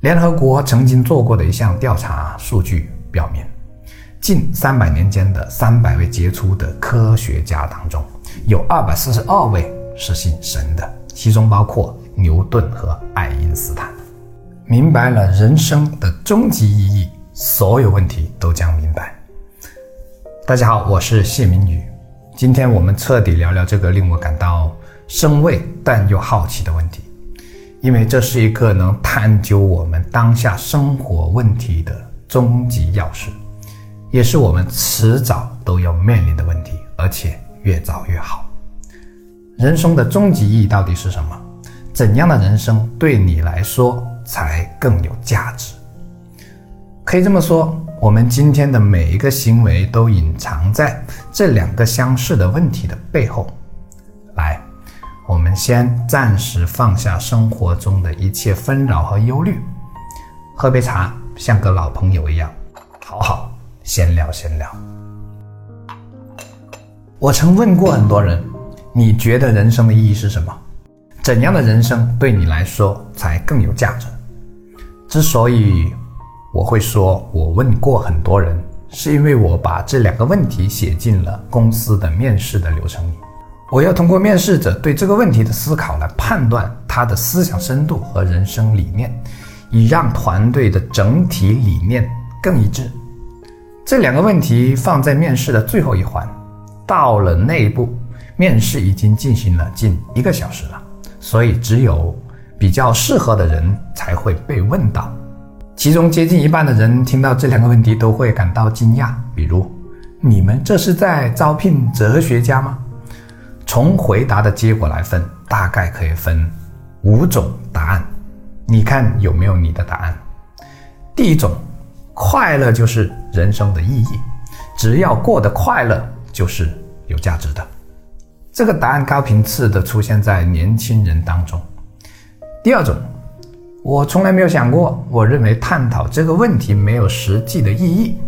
联合国曾经做过的一项调查数据表明，近三百年间的三百位杰出的科学家当中，有二百四十二位是信神的，其中包括牛顿和爱因斯坦。明白了人生的终极意义，所有问题都将明白。大家好，我是谢明宇，今天我们彻底聊聊这个令我感到生畏但又好奇的问题。因为这是一个能探究我们当下生活问题的终极钥匙，也是我们迟早都要面临的问题，而且越早越好。人生的终极意义到底是什么？怎样的人生对你来说才更有价值？可以这么说，我们今天的每一个行为都隐藏在这两个相似的问题的背后。我们先暂时放下生活中的一切纷扰和忧虑，喝杯茶，像个老朋友一样，好好闲聊闲聊。我曾问过很多人，你觉得人生的意义是什么？怎样的人生对你来说才更有价值？之所以我会说我问过很多人，是因为我把这两个问题写进了公司的面试的流程里。我要通过面试者对这个问题的思考来判断他的思想深度和人生理念，以让团队的整体理念更一致。这两个问题放在面试的最后一环，到了那一步，面试已经进行了近一个小时了，所以只有比较适合的人才会被问到。其中接近一半的人听到这两个问题都会感到惊讶，比如：“你们这是在招聘哲学家吗？”从回答的结果来分，大概可以分五种答案，你看有没有你的答案？第一种，快乐就是人生的意义，只要过得快乐就是有价值的。这个答案高频次的出现在年轻人当中。第二种，我从来没有想过，我认为探讨这个问题没有实际的意义，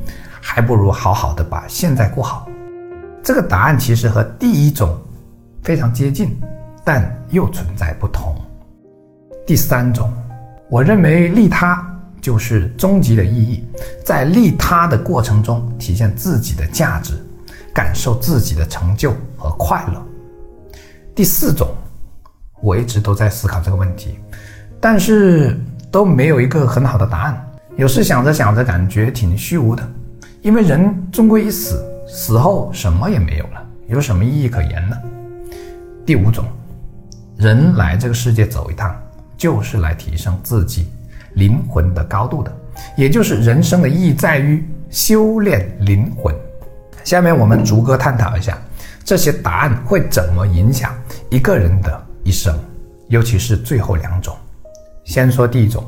还不如好好的把现在过好。这个答案其实和第一种。非常接近，但又存在不同。第三种，我认为利他就是终极的意义，在利他的过程中体现自己的价值，感受自己的成就和快乐。第四种，我一直都在思考这个问题，但是都没有一个很好的答案。有时想着想着，感觉挺虚无的，因为人终归一死，死后什么也没有了，有什么意义可言呢？第五种，人来这个世界走一趟，就是来提升自己灵魂的高度的，也就是人生的意义在于修炼灵魂。下面我们逐个探讨一下这些答案会怎么影响一个人的一生，尤其是最后两种。先说第一种，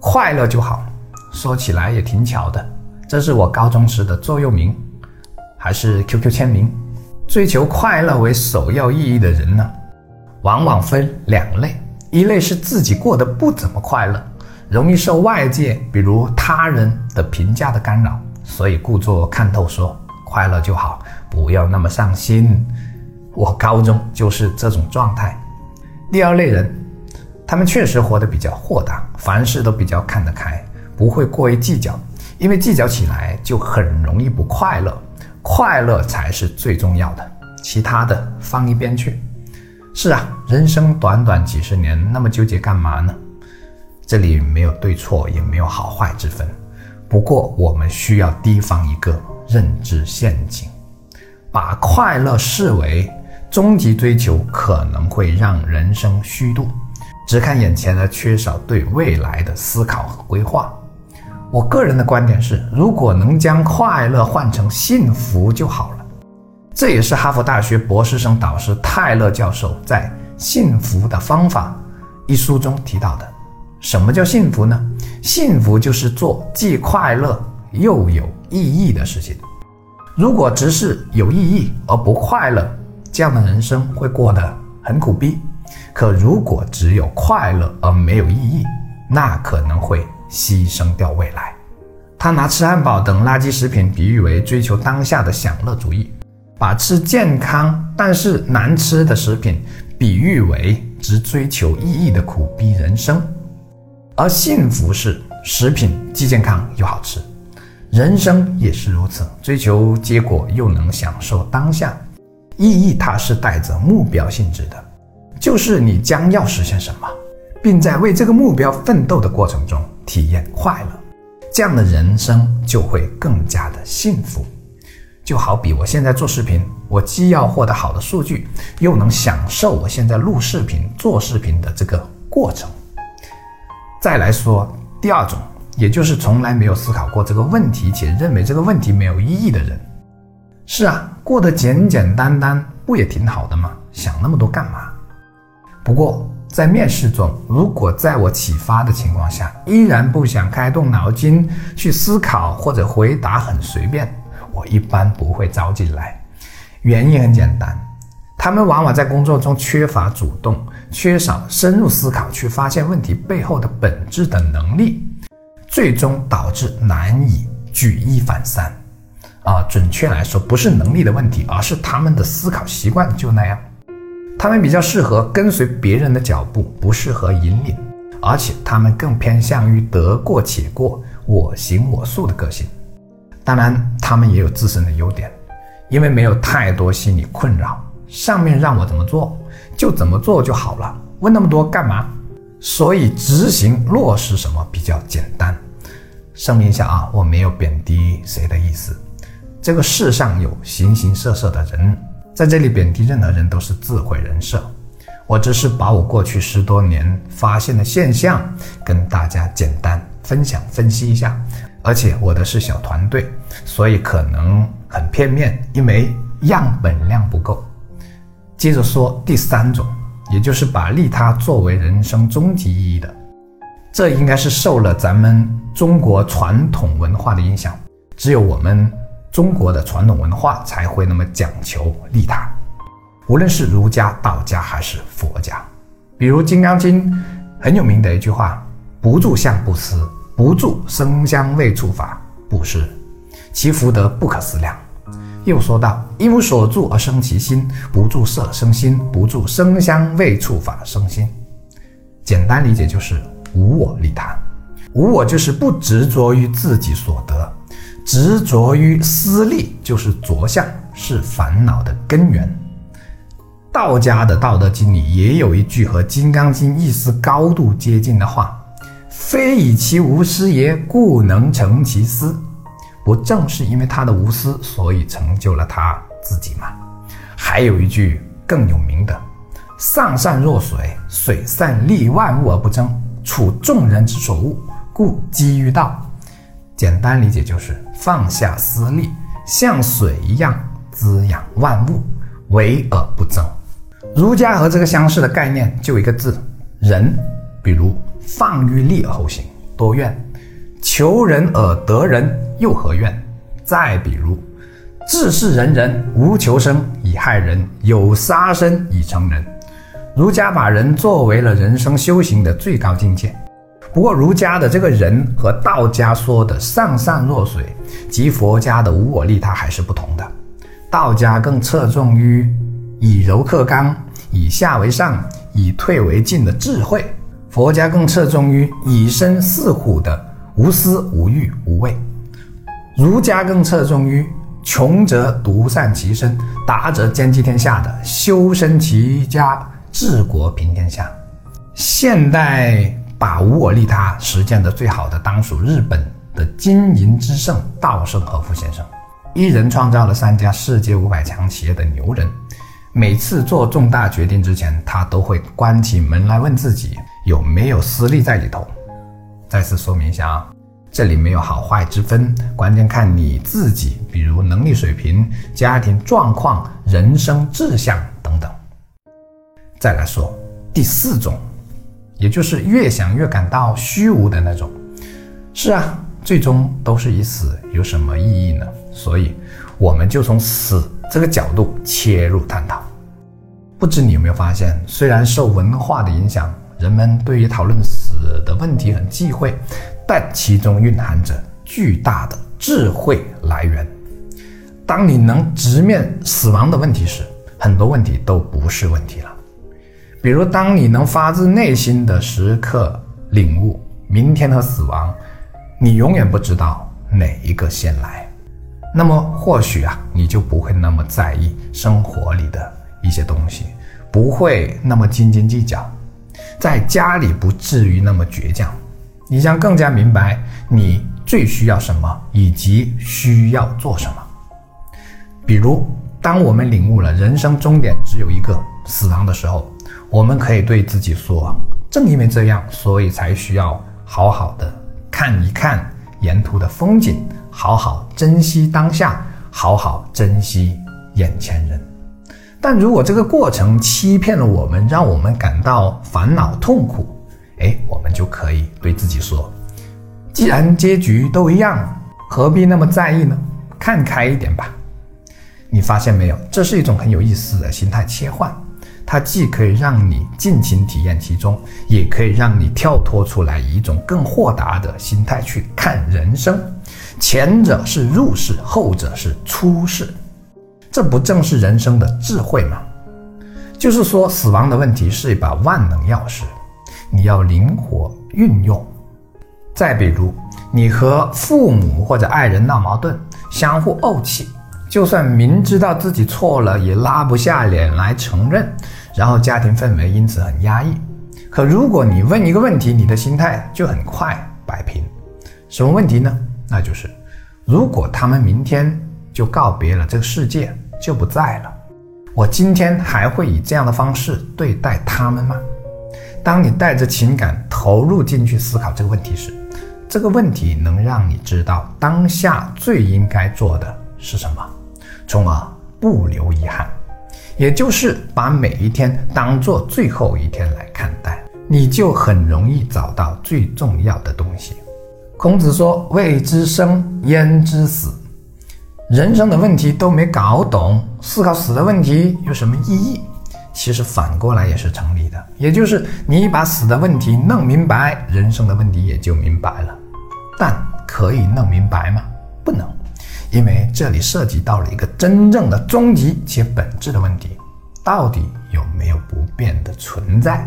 快乐就好。说起来也挺巧的，这是我高中时的座右铭，还是 QQ 签名。追求快乐为首要意义的人呢，往往分两类：一类是自己过得不怎么快乐，容易受外界，比如他人的评价的干扰，所以故作看透，说快乐就好，不要那么上心。我高中就是这种状态。第二类人，他们确实活得比较豁达，凡事都比较看得开，不会过于计较，因为计较起来就很容易不快乐。快乐才是最重要的，其他的放一边去。是啊，人生短短几十年，那么纠结干嘛呢？这里没有对错，也没有好坏之分。不过，我们需要提防一个认知陷阱，把快乐视为终极追求，可能会让人生虚度，只看眼前而缺少对未来的思考和规划。我个人的观点是，如果能将快乐换成幸福就好了。这也是哈佛大学博士生导师泰勒教授在《幸福的方法》一书中提到的。什么叫幸福呢？幸福就是做既快乐又有意义的事情。如果只是有意义而不快乐，这样的人生会过得很苦逼。可如果只有快乐而没有意义，那可能会。牺牲掉未来，他拿吃汉堡等垃圾食品比喻为追求当下的享乐主义，把吃健康但是难吃的食品比喻为只追求意义的苦逼人生。而幸福是食品既健康又好吃，人生也是如此，追求结果又能享受当下，意义它是带着目标性质的，就是你将要实现什么，并在为这个目标奋斗的过程中体验快乐，这样的人生就会更加的幸福。就好比我现在做视频，我既要获得好的数据，又能享受我现在录视频、做视频的这个过程。再来说第二种，也就是从来没有思考过这个问题，且认为这个问题没有意义的人。是啊，过得简简单单不也挺好的吗？想那么多干嘛？不过在面试中，如果在我启发的情况下，依然不想开动脑筋去思考，或者回答很随便。我一般不会招进来，原因很简单，他们往往在工作中缺乏主动，缺少深入思考去发现问题背后的本质的能力，最终导致难以举一反三。啊，准确来说，不是能力的问题，而是他们的思考习惯就那样。他们比较适合跟随别人的脚步，不适合引领，而且他们更偏向于得过且过、我行我素的个性。当然，他们也有自身的优点，因为没有太多心理困扰，上面让我怎么做就怎么做就好了，问那么多干嘛？所以执行落实什么比较简单。声明一下啊，我没有贬低谁的意思。这个世上有形形色色的人，在这里贬低任何人都是自毁人设。我只是把我过去十多年发现的现象跟大家简单分享分析一下。而且我的是小团队，所以可能很片面，因为样本量不够。接着说第三种，也就是把利他作为人生终极意义的，这应该是受了咱们中国传统文化的影响，只有我们中国的传统文化才会那么讲求利他，无论是儒家、道家还是佛家，比如《金刚经》很有名的一句话：“不住相不思。”不住生香味触法不施，其福德不可思量。又说道：因无所住而生其心，不住色生心，不住生香味触法生心。简单理解就是无我利他。无我就是不执着于自己所得，执着于私利就是着相，是烦恼的根源。道家的《道德经》里也有一句和《金刚经》意思高度接近的话。非以其无私也，故能成其私。不正是因为他的无私，所以成就了他自己吗？还有一句更有名的：“上善若水，水善利万物而不争，处众人之所恶，故几于道。”简单理解就是放下私利，像水一样滋养万物，为而不争。儒家和这个相似的概念就一个字：仁。比如。放于利而后行，多怨；求仁而得仁，又何怨？再比如，治世仁人，无求生以害人，有杀生以成仁。儒家把人作为了人生修行的最高境界。不过，儒家的这个人和道家说的上善若水，及佛家的无我利他还是不同的。道家更侧重于以柔克刚、以下为上、以退为进的智慧。佛家更侧重于以身饲虎的无私无欲无畏，儒家更侧重于穷则独善其身，达则兼济天下的修身齐家治国平天下。现代把无我利他实践的最好的，当属日本的经营之圣稻盛和夫先生，一人创造了三家世界五百强企业的牛人。每次做重大决定之前，他都会关起门来问自己有没有私利在里头。再次说明一下啊，这里没有好坏之分，关键看你自己，比如能力水平、家庭状况、人生志向等等。再来说第四种，也就是越想越感到虚无的那种。是啊，最终都是以死，有什么意义呢？所以，我们就从死。这个角度切入探讨，不知你有没有发现，虽然受文化的影响，人们对于讨论死的问题很忌讳，但其中蕴含着巨大的智慧来源。当你能直面死亡的问题时，很多问题都不是问题了。比如，当你能发自内心的时刻领悟，明天和死亡，你永远不知道哪一个先来。那么或许啊，你就不会那么在意生活里的一些东西，不会那么斤斤计较，在家里不至于那么倔强。你将更加明白你最需要什么，以及需要做什么。比如，当我们领悟了人生终点只有一个死亡的时候，我们可以对自己说：“正因为这样，所以才需要好好的看一看沿途的风景，好好珍惜当下，好好珍惜眼前人。”但如果这个过程欺骗了我们，让我们感到烦恼痛苦，哎，我们就可以对自己说：“既然结局都一样，何必那么在意呢？看开一点吧。”你发现没有？这是一种很有意思的心态切换。它既可以让你尽情体验其中，也可以让你跳脱出来，以一种更豁达的心态去看人生。前者是入世，后者是出世，这不正是人生的智慧吗？就是说，死亡的问题是一把万能钥匙，你要灵活运用。再比如，你和父母或者爱人闹矛盾，相互怄气。就算明知道自己错了，也拉不下脸来承认，然后家庭氛围因此很压抑。可如果你问一个问题，你的心态就很快摆平。什么问题呢？那就是，如果他们明天就告别了这个世界，就不在了，我今天还会以这样的方式对待他们吗？当你带着情感投入进去思考这个问题时，这个问题能让你知道当下最应该做的是什么。从而不留遗憾，也就是把每一天当做最后一天来看待，你就很容易找到最重要的东西。孔子说：“未知生，焉知死？”人生的问题都没搞懂，思考死的问题有什么意义？其实反过来也是成立的，也就是你把死的问题弄明白，人生的问题也就明白了。但可以弄明白吗？不能。因为这里涉及到了一个真正的终极且本质的问题：到底有没有不变的存在？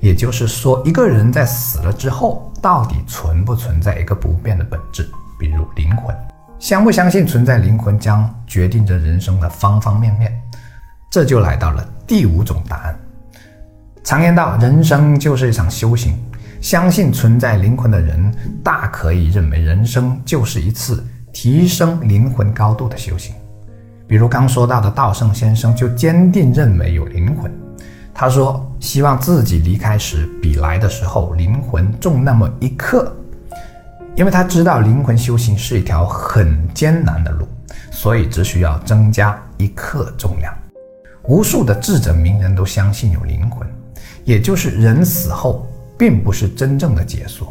也就是说，一个人在死了之后，到底存不存在一个不变的本质？比如灵魂，相不相信存在灵魂，将决定着人生的方方面面。这就来到了第五种答案。常言道，人生就是一场修行。相信存在灵魂的人，大可以认为人生就是一次。提升灵魂高度的修行，比如刚说到的道圣先生就坚定认为有灵魂。他说，希望自己离开时比来的时候灵魂重那么一克，因为他知道灵魂修行是一条很艰难的路，所以只需要增加一克重量。无数的智者名人都相信有灵魂，也就是人死后并不是真正的结束。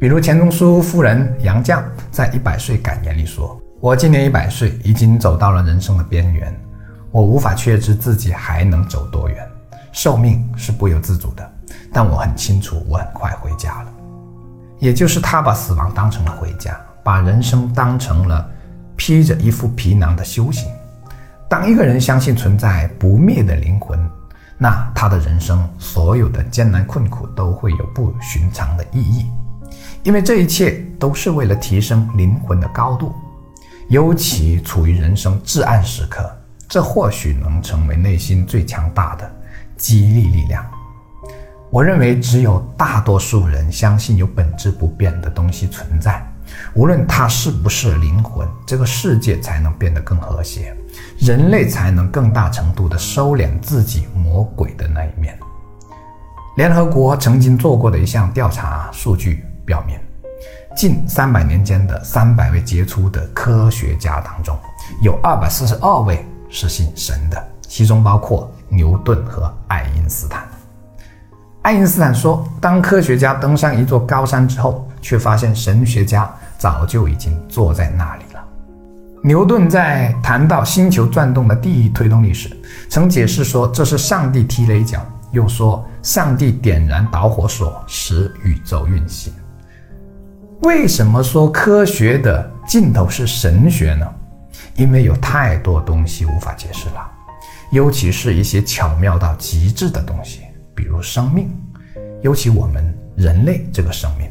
比如钱钟书夫人杨绛在一百岁感言里说：“我今年一百岁，已经走到了人生的边缘，我无法确知自己还能走多远。寿命是不由自主的，但我很清楚，我很快回家了。”也就是他把死亡当成了回家，把人生当成了披着一副皮囊的修行。当一个人相信存在不灭的灵魂，那他的人生所有的艰难困苦都会有不寻常的意义。因为这一切都是为了提升灵魂的高度，尤其处于人生至暗时刻，这或许能成为内心最强大的激励力量。我认为，只有大多数人相信有本质不变的东西存在，无论它是不是灵魂，这个世界才能变得更和谐，人类才能更大程度地收敛自己魔鬼的那一面。联合国曾经做过的一项调查数据。表明，近三百年间的三百位杰出的科学家当中，有二百四十二位是信神的，其中包括牛顿和爱因斯坦。爱因斯坦说，当科学家登上一座高山之后，却发现神学家早就已经坐在那里了。牛顿在谈到星球转动的第一推动力时，曾解释说，这是上帝踢了一脚，又说上帝点燃导火索，使宇宙运行。为什么说科学的尽头是神学呢？因为有太多东西无法解释了，尤其是一些巧妙到极致的东西，比如生命，尤其我们人类这个生命，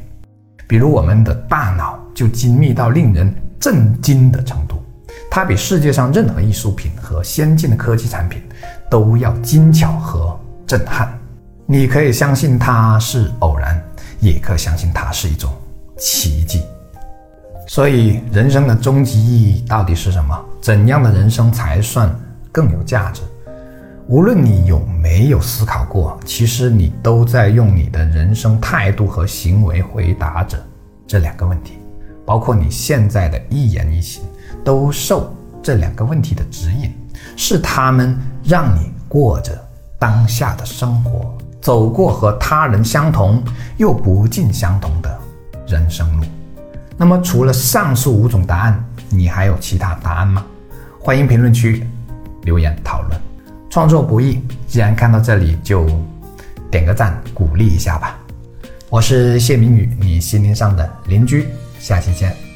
比如我们的大脑就精密到令人震惊的程度，它比世界上任何艺术品和先进的科技产品都要精巧和震撼。你可以相信它是偶然，也可相信它是一种奇迹。所以，人生的终极意义到底是什么？怎样的人生才算更有价值？无论你有没有思考过，其实你都在用你的人生态度和行为回答着这两个问题，包括你现在的一言一行，都受这两个问题的指引，是他们让你过着当下的生活，走过和他人相同又不尽相同的人生路。那么，除了上述五种答案，你还有其他答案吗？欢迎评论区留言讨论。创作不易，既然看到这里，就点个赞，鼓励一下吧。我是谢明宇，你心灵上的邻居，下期见。